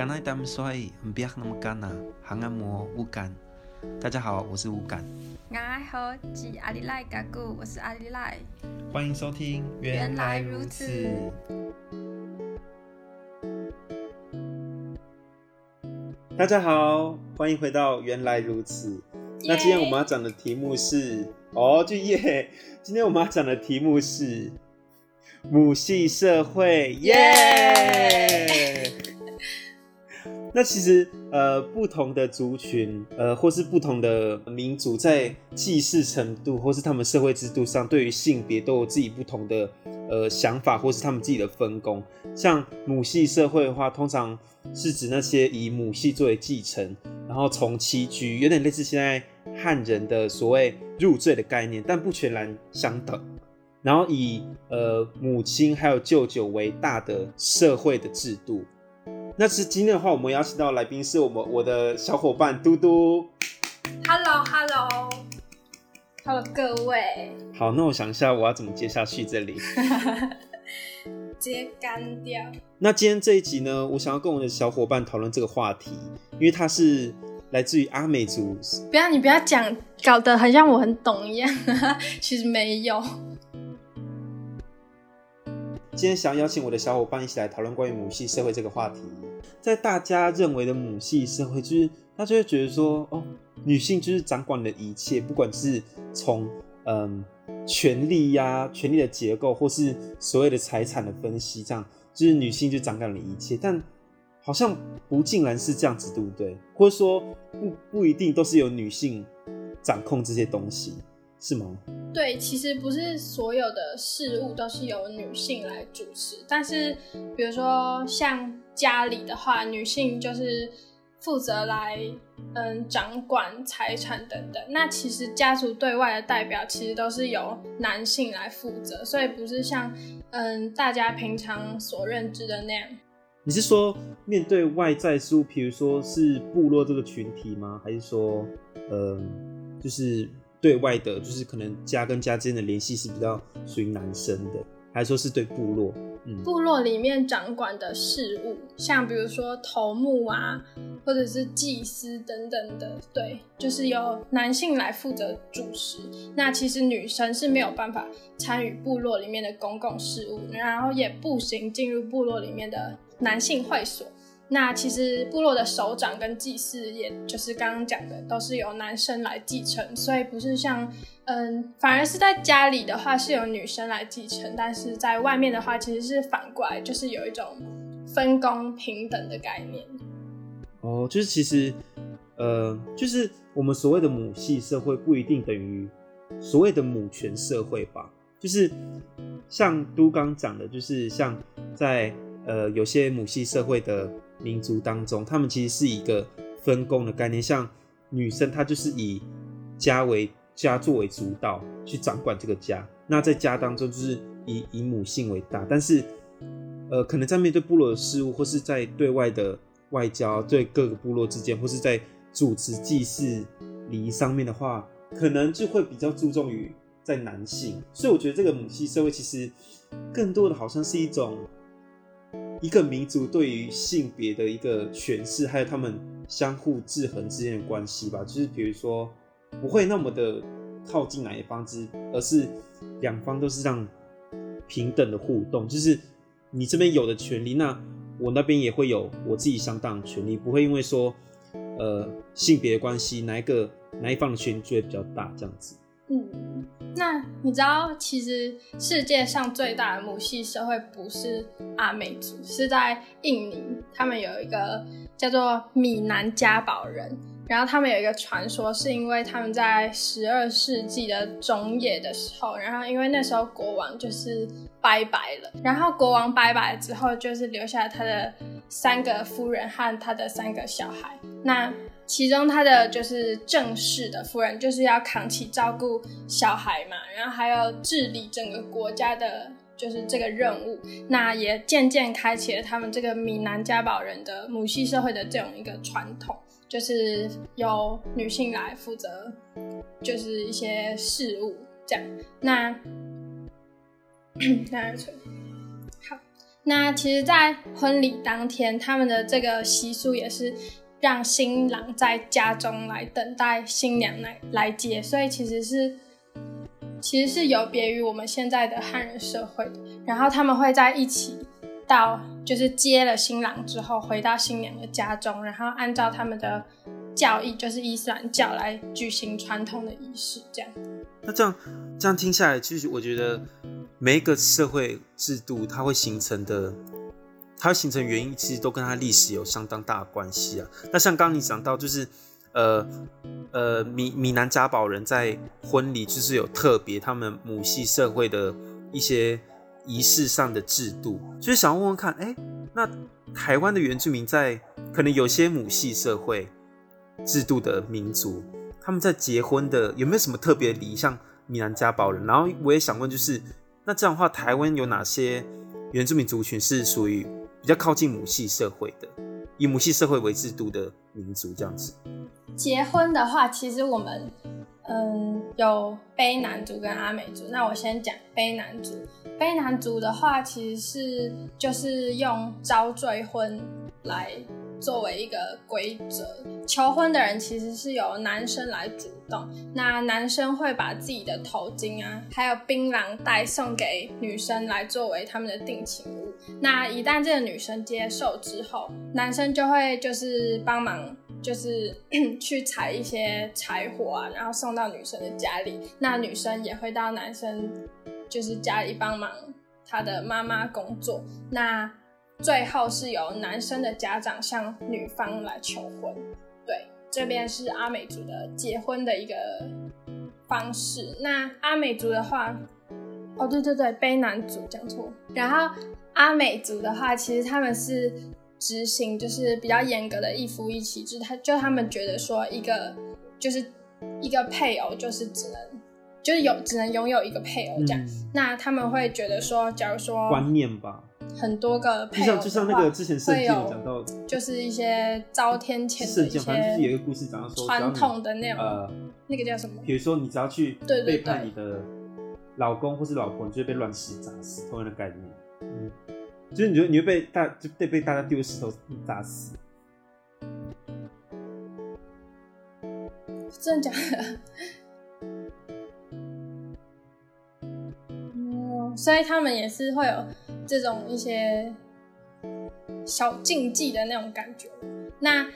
刚来他们说，不要那么干呐，还按摩无感。大家好，我是无感。我好，是阿里赖嘎古，我是阿里赖。欢迎收听，原来如此。大家好，欢迎回到原来如此。那今天我们要讲的题目是，哦，就耶、今天我们要讲的题目是母系社会，耶！那其实，呃，不同的族群，呃，或是不同的民族，在祭祀程度，或是他们社会制度上，对于性别都有自己不同的，呃，想法，或是他们自己的分工。像母系社会的话，通常是指那些以母系作为继承，然后从妻居，有点类似现在汉人的所谓入赘的概念，但不全然相等。然后以呃母亲还有舅舅为大的社会的制度。那是今天的话，我们邀请到的来宾是我们我的小伙伴嘟嘟。Hello，Hello，Hello，各位。好，那我想一下，我要怎么接下去这里？直接干掉。那今天这一集呢，我想要跟我的小伙伴讨论这个话题，因为他是来自于阿美族。不要，你不要讲，搞得很像我很懂一样，其实没有。今天想要邀请我的小伙伴一起来讨论关于母系社会这个话题。在大家认为的母系社会，就是他就会觉得说，哦，女性就是掌管的一切，不管是从嗯权力呀、权力的结构，或是所谓的财产的分析，这样就是女性就掌管了一切。但好像不尽然是这样子，对不对？或者说不不一定都是由女性掌控这些东西。是吗？对，其实不是所有的事物都是由女性来主持，但是比如说像家里的话，女性就是负责来嗯掌管财产等等。那其实家族对外的代表其实都是由男性来负责，所以不是像嗯大家平常所认知的那样。你是说面对外在事物，比如说是部落这个群体吗？还是说嗯就是？对外的，就是可能家跟家之间的联系是比较属于男生的，还说是对部落？嗯，部落里面掌管的事物，像比如说头目啊，或者是祭司等等的，对，就是由男性来负责主持。那其实女生是没有办法参与部落里面的公共事务，然后也不行进入部落里面的男性会所。那其实部落的首长跟祭祀，也就是刚刚讲的，都是由男生来继承，所以不是像，嗯，反而是在家里的话是由女生来继承，但是在外面的话其实是反过来，就是有一种分工平等的概念。哦，就是其实，呃，就是我们所谓的母系社会不一定等于所谓的母权社会吧？就是像都刚讲的，就是像在呃有些母系社会的。民族当中，他们其实是一个分工的概念，像女生她就是以家为家作为主导去掌管这个家，那在家当中就是以以母性为大，但是呃，可能在面对部落的事务，或是在对外的外交，对各个部落之间，或是在主持祭祀礼仪上面的话，可能就会比较注重于在男性，所以我觉得这个母系社会其实更多的好像是一种。一个民族对于性别的一个诠释，还有他们相互制衡之间的关系吧，就是比如说不会那么的靠近哪一方之，而是两方都是这样平等的互动，就是你这边有的权利，那我那边也会有我自己相当的权利，不会因为说呃性别的关系，哪一个哪一方的权利就会比较大这样子。嗯，那你知道，其实世界上最大的母系社会不是阿美族，是在印尼。他们有一个叫做米南加堡人，然后他们有一个传说，是因为他们在十二世纪的中叶的时候，然后因为那时候国王就是拜拜了，然后国王拜拜之后，就是留下他的三个夫人和他的三个小孩。那其中他的就是正式的夫人，就是要扛起照顾小孩嘛，然后还要治理整个国家的，就是这个任务。那也渐渐开启了他们这个闽南家宝人的母系社会的这种一个传统，就是由女性来负责，就是一些事务这样。那，好，那其实，在婚礼当天，他们的这个习俗也是让新郎在家中来等待新娘来来接，所以其实是其实是有别于我们现在的汉人社会的。然后他们会在一起到，就是接了新郎之后，回到新娘的家中，然后按照他们的教义，就是伊斯兰教来举行传统的仪式，这样。那这样这样听下来，其实我觉得。每一个社会制度，它会形成的，它形成原因，其实都跟它历史有相当大的关系啊。那像刚刚你讲到，就是呃呃，米米南家宝人在婚礼就是有特别他们母系社会的一些仪式上的制度，就是想问问看，哎、那台湾的原住民在可能有些母系社会制度的民族，他们在结婚的有没有什么特别礼仪？像米南家宝人，然后我也想问，就是。那这样的话，台湾有哪些原住民族群是属于比较靠近母系社会的，以母系社会为制度的民族？这样子。结婚的话，其实我们嗯有卑南族跟阿美族。那我先讲卑南族。卑南族的话，其实是就是用招赘婚来。作为一个规则，求婚的人其实是由男生来主动。那男生会把自己的头巾啊，还有槟榔带送给女生来作为他们的定情物。那一旦这个女生接受之后，男生就会就是帮忙，就是 去采一些柴火啊，然后送到女生的家里。那女生也会到男生就是家里帮忙他的妈妈工作。那最后是由男生的家长向女方来求婚，对，这边是阿美族的结婚的一个方式。那阿美族的话，哦，对对对，卑南族讲错。然后阿美族的话，其实他们是执行就是比较严格的一夫一妻制，他就他们觉得说一个就是一个配偶就是只能就是有只能拥有一个配偶这样。嗯、那他们会觉得说，假如说观念吧。很多个配偶就像就像那个之前圣经讲到，就是一些遭天谴的一些，反正就是有一个故事讲到说，传统的那种呃，那个叫什么？比如说你只要去背叛你的老公或是老婆，你就会被乱石砸死，同样的概念。嗯，就是你觉得你会被大就被被大家丢石头砸死？真的假的？所以他们也是会有这种一些小禁忌的那种感觉。那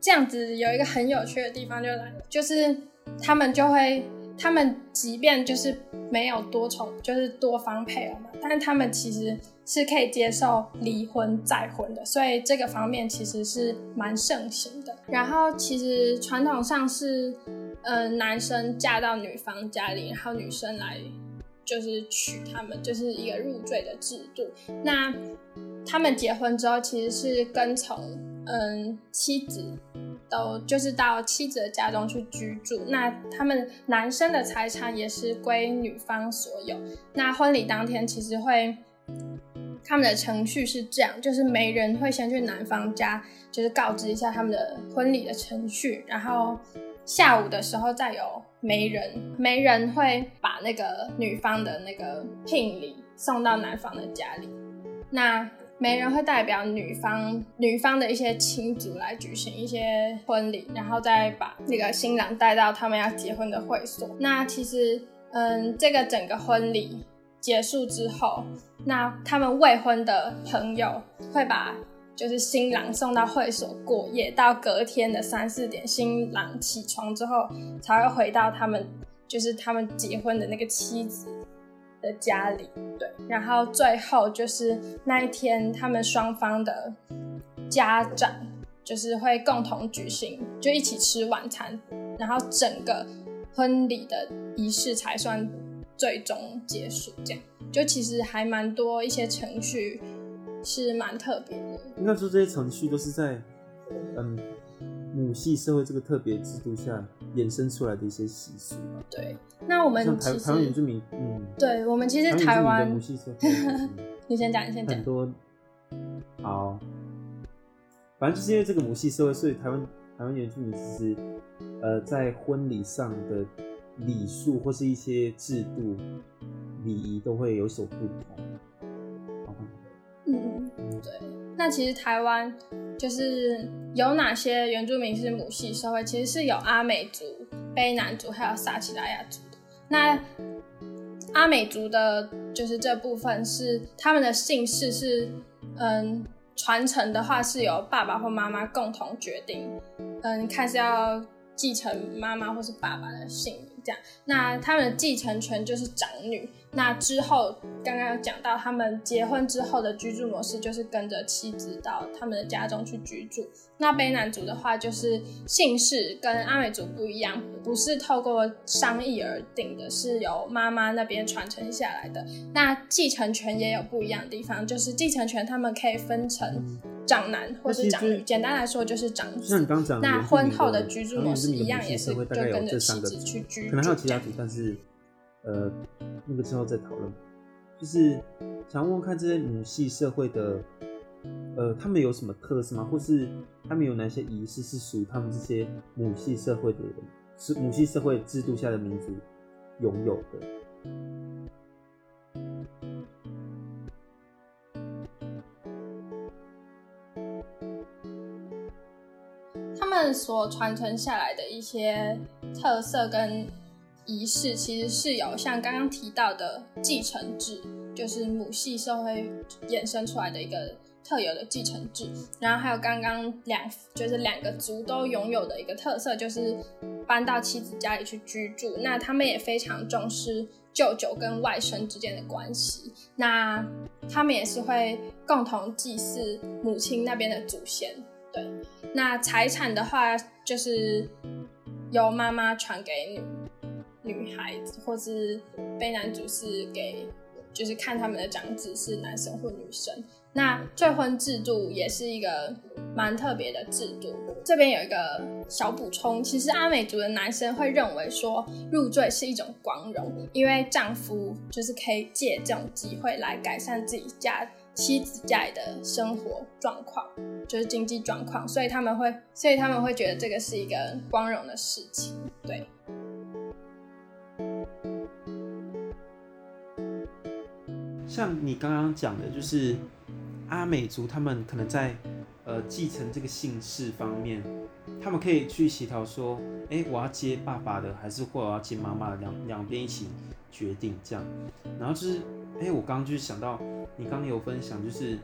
这样子有一个很有趣的地方就来了，就是他们就会，他们即便就是没有多重，就是多方配偶嘛，但他们其实是可以接受离婚再婚的。所以这个方面其实是蛮盛行的。然后其实传统上是，呃，男生嫁到女方家里，然后女生来。就是娶他们，就是一个入赘的制度。那他们结婚之后，其实是跟从嗯妻子，都就是到妻子的家中去居住。那他们男生的财产也是归女方所有。那婚礼当天，其实会他们的程序是这样，就是媒人会先去男方家，就是告知一下他们的婚礼的程序，然后下午的时候再有。媒人，媒人会把那个女方的那个聘礼送到男方的家里。那媒人会代表女方，女方的一些亲族来举行一些婚礼，然后再把那个新郎带到他们要结婚的会所。那其实，嗯，这个整个婚礼结束之后，那他们未婚的朋友会把。就是新郎送到会所过夜，到隔天的三四点，新郎起床之后才会回到他们，就是他们结婚的那个妻子的家里。对，然后最后就是那一天，他们双方的家长就是会共同举行，就一起吃晚餐，然后整个婚礼的仪式才算最终结束。这样，就其实还蛮多一些程序。是蛮特别的。应该说这些程序都是在，嗯，母系社会这个特别制度下衍生出来的一些习俗。对，那我们像台台湾原住民，嗯，对，我们其实台湾的母系社会，你先讲，你先讲。很多，好，反正就是因为这个母系社会，所以台湾台湾原住民其实，呃，在婚礼上的礼数或是一些制度礼仪都会有所不同。嗯，对那其实台湾就是有哪些原住民是母系社会？其实是有阿美族、卑南族还有撒奇莱雅族的。那阿美族的，就是这部分是他们的姓氏是，嗯，传承的话是由爸爸或妈妈共同决定，嗯，看是要继承妈妈或是爸爸的姓名这样。那他们的继承权就是长女。那之后，刚刚有讲到他们结婚之后的居住模式，就是跟着妻子到他们的家中去居住。那卑南族的话，就是姓氏跟阿美族不一样，不是透过商议而定的，是由妈妈那边传承下来的。那继承权也有不一样的地方，就是继承权他们可以分成长男或是长女，简单来说就是长子。那你刚讲，那婚后的居住模式一样，也是就跟着妻子去居住。可能还有其他族，但是。呃，那个之后再讨论。就是想问问看这些母系社会的，呃，他们有什么特色吗？或是他们有哪些仪式是属于他们这些母系社会的人，是母系社会制度下的民族拥有的？他们所传承下来的一些特色跟。仪式其实是有像刚刚提到的继承制，就是母系社会衍生出来的一个特有的继承制。然后还有刚刚两就是两个族都拥有的一个特色，就是搬到妻子家里去居住。那他们也非常重视舅舅跟外甥之间的关系。那他们也是会共同祭祀母亲那边的祖先。对，那财产的话就是由妈妈传给女。女孩子或是被男主是给，就是看他们的长子是男生或女生。那赘婚制度也是一个蛮特别的制度。这边有一个小补充，其实阿美族的男生会认为说入赘是一种光荣，因为丈夫就是可以借这种机会来改善自己家妻子家里的生活状况，就是经济状况，所以他们会，所以他们会觉得这个是一个光荣的事情，对。像你刚刚讲的，就是阿美族他们可能在呃继承这个姓氏方面，他们可以去协调说，哎、我要接爸爸的，还是或者我要接妈妈的，两两边一起决定这样。然后就是，哎、我刚刚就是想到，你刚刚有分享，就是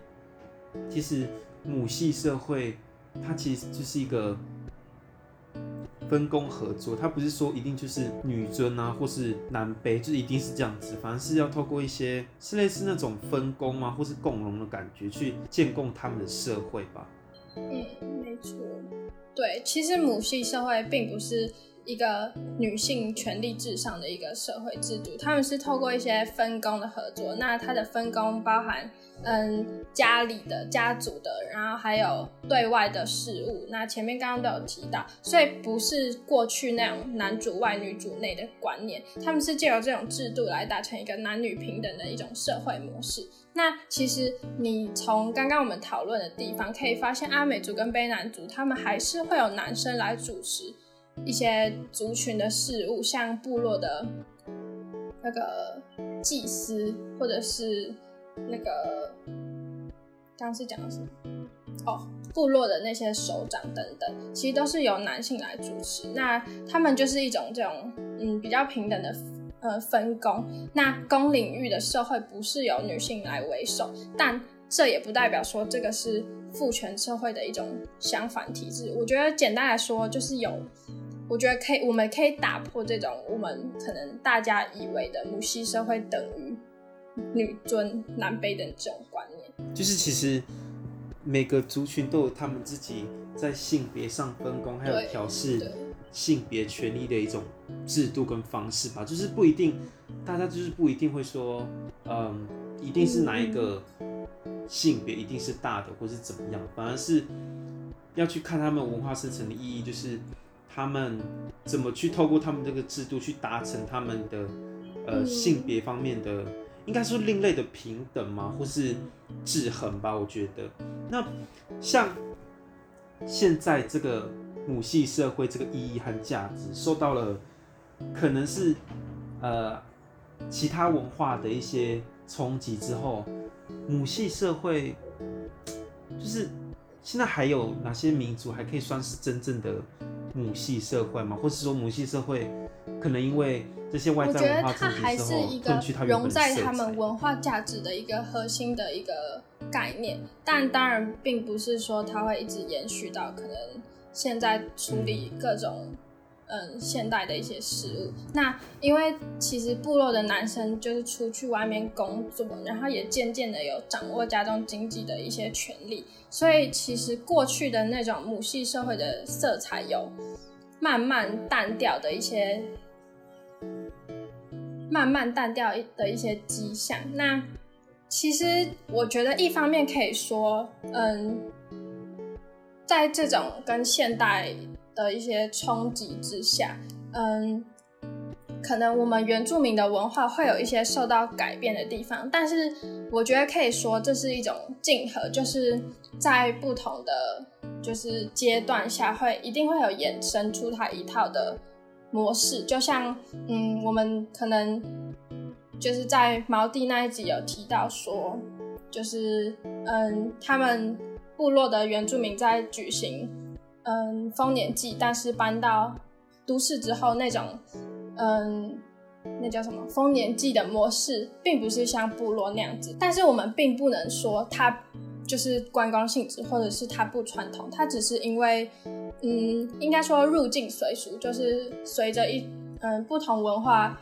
其实母系社会它其实就是一个。分工合作，他不是说一定就是女尊啊，或是男卑，就一定是这样子。反而是要透过一些是类似那种分工啊，或是共荣的感觉，去建构他们的社会吧。嗯，没错。对，其实母系社会并不是一个女性权力至上的一个社会制度，他们是透过一些分工的合作。那它的分工包含。嗯，家里的、家族的，然后还有对外的事务。那前面刚刚都有提到，所以不是过去那种男主外女主内的观念，他们是借由这种制度来达成一个男女平等的一种社会模式。那其实你从刚刚我们讨论的地方可以发现，阿美族跟卑南族他们还是会有男生来主持一些族群的事物，像部落的那个祭司，或者是。那个刚是讲的什么？哦，部落的那些首长等等，其实都是由男性来主持。那他们就是一种这种嗯比较平等的呃分工。那公领域的社会不是由女性来为首，但这也不代表说这个是父权社会的一种相反体制。我觉得简单来说就是有，我觉得可以，我们可以打破这种我们可能大家以为的母系社会等于。女尊男卑的这种观念，就是其实每个族群都有他们自己在性别上分工，还有调试性别权利的一种制度跟方式吧。就是不一定，大家就是不一定会说，嗯，一定是哪一个性别一定是大的，或是怎么样。反而是要去看他们文化生成的意义，就是他们怎么去透过他们这个制度去达成他们的呃性别方面的。应该说另类的平等吗？或是制衡吧？我觉得，那像现在这个母系社会这个意义和价值受到了可能是呃其他文化的一些冲击之后，母系社会就是现在还有哪些民族还可以算是真正的母系社会嘛？或是说母系社会可能因为这些外在文化冲击之后，褪去它融在他们文化价值的一个核心的一个概念，但当然并不是说它会一直延续到可能现在处理各种。嗯，嗯现代的一些事物。那因为其实部落的男生就是出去外面工作，然后也渐渐的有掌握家中经济的一些权利，所以其实过去的那种母系社会的色彩有慢慢淡掉的一些，慢慢淡掉的一些迹象。那其实我觉得一方面可以说，嗯，在这种跟现代。的一些冲击之下，嗯，可能我们原住民的文化会有一些受到改变的地方，但是我觉得可以说这是一种竞合，就是在不同的就是阶段下会一定会有衍生出它一套的模式，就像嗯，我们可能就是在毛地那一集有提到说，就是嗯，他们部落的原住民在举行。嗯，丰年祭，但是搬到都市之后，那种嗯，那叫什么丰年祭的模式，并不是像部落那样子。但是我们并不能说它就是观光性质，或者是它不传统，它只是因为嗯，应该说入境随俗，就是随着一嗯不同文化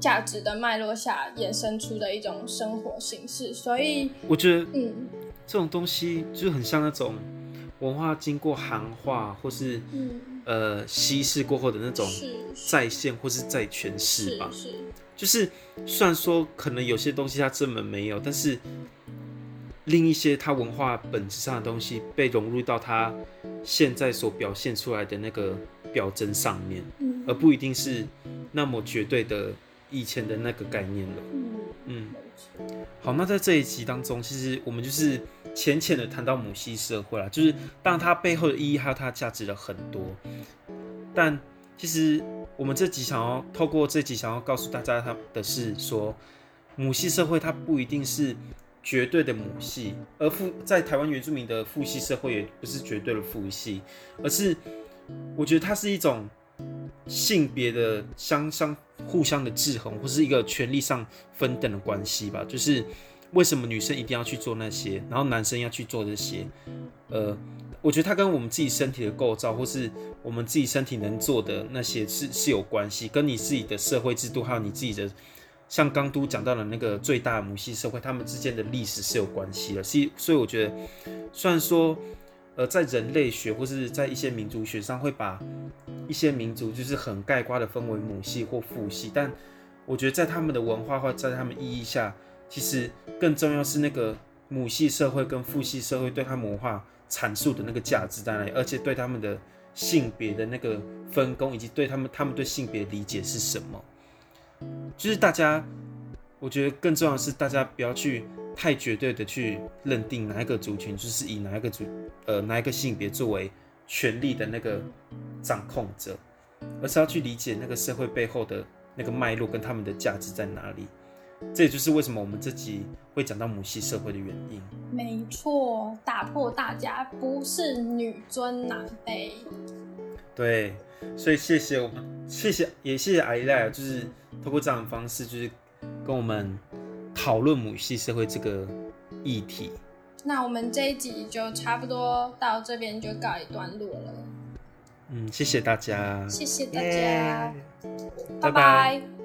价值的脉络下衍生出的一种生活形式。所以我觉得，嗯，这种东西就很像那种。文化经过行化或是、嗯、呃稀释过后的那种再现或是再诠释吧，就是虽然说可能有些东西它根本没有，但是另一些它文化本质上的东西被融入到它现在所表现出来的那个表征上面，嗯、而不一定是那么绝对的以前的那个概念了。嗯，好，那在这一集当中，其实我们就是。浅浅的谈到母系社会啦，就是当然它背后的意义还有它价值的很多，但其实我们这集想要透过这集想要告诉大家，他的是说，母系社会它不一定是绝对的母系，而父在台湾原住民的父系社会也不是绝对的父系，而是我觉得它是一种性别的相相互相的制衡，或是一个权力上分等的关系吧，就是。为什么女生一定要去做那些，然后男生要去做这些？呃，我觉得它跟我们自己身体的构造，或是我们自己身体能做的那些是是有关系，跟你自己的社会制度，还有你自己的，像刚都讲到的那个最大的母系社会，他们之间的历史是有关系的。所以，所以我觉得，虽然说，呃，在人类学或是在一些民族学上，会把一些民族就是很概括的分为母系或父系，但我觉得在他们的文化或在他们意义下。其实更重要是那个母系社会跟父系社会对他文化阐述的那个价值在哪里，而且对他们的性别的那个分工，以及对他们他们对性别理解是什么，就是大家，我觉得更重要的是大家不要去太绝对的去认定哪一个族群就是以哪一个族呃哪一个性别作为权力的那个掌控者，而是要去理解那个社会背后的那个脉络跟他们的价值在哪里。这也就是为什么我们这集会讲到母系社会的原因。没错，打破大家不是女尊男卑。对，所以谢谢我们，谢谢也谢谢阿姨赖，就是通过这样的方式，就是跟我们讨论母系社会这个议题。那我们这一集就差不多到这边就告一段落了。嗯，谢谢大家，谢谢大家，拜拜。拜拜。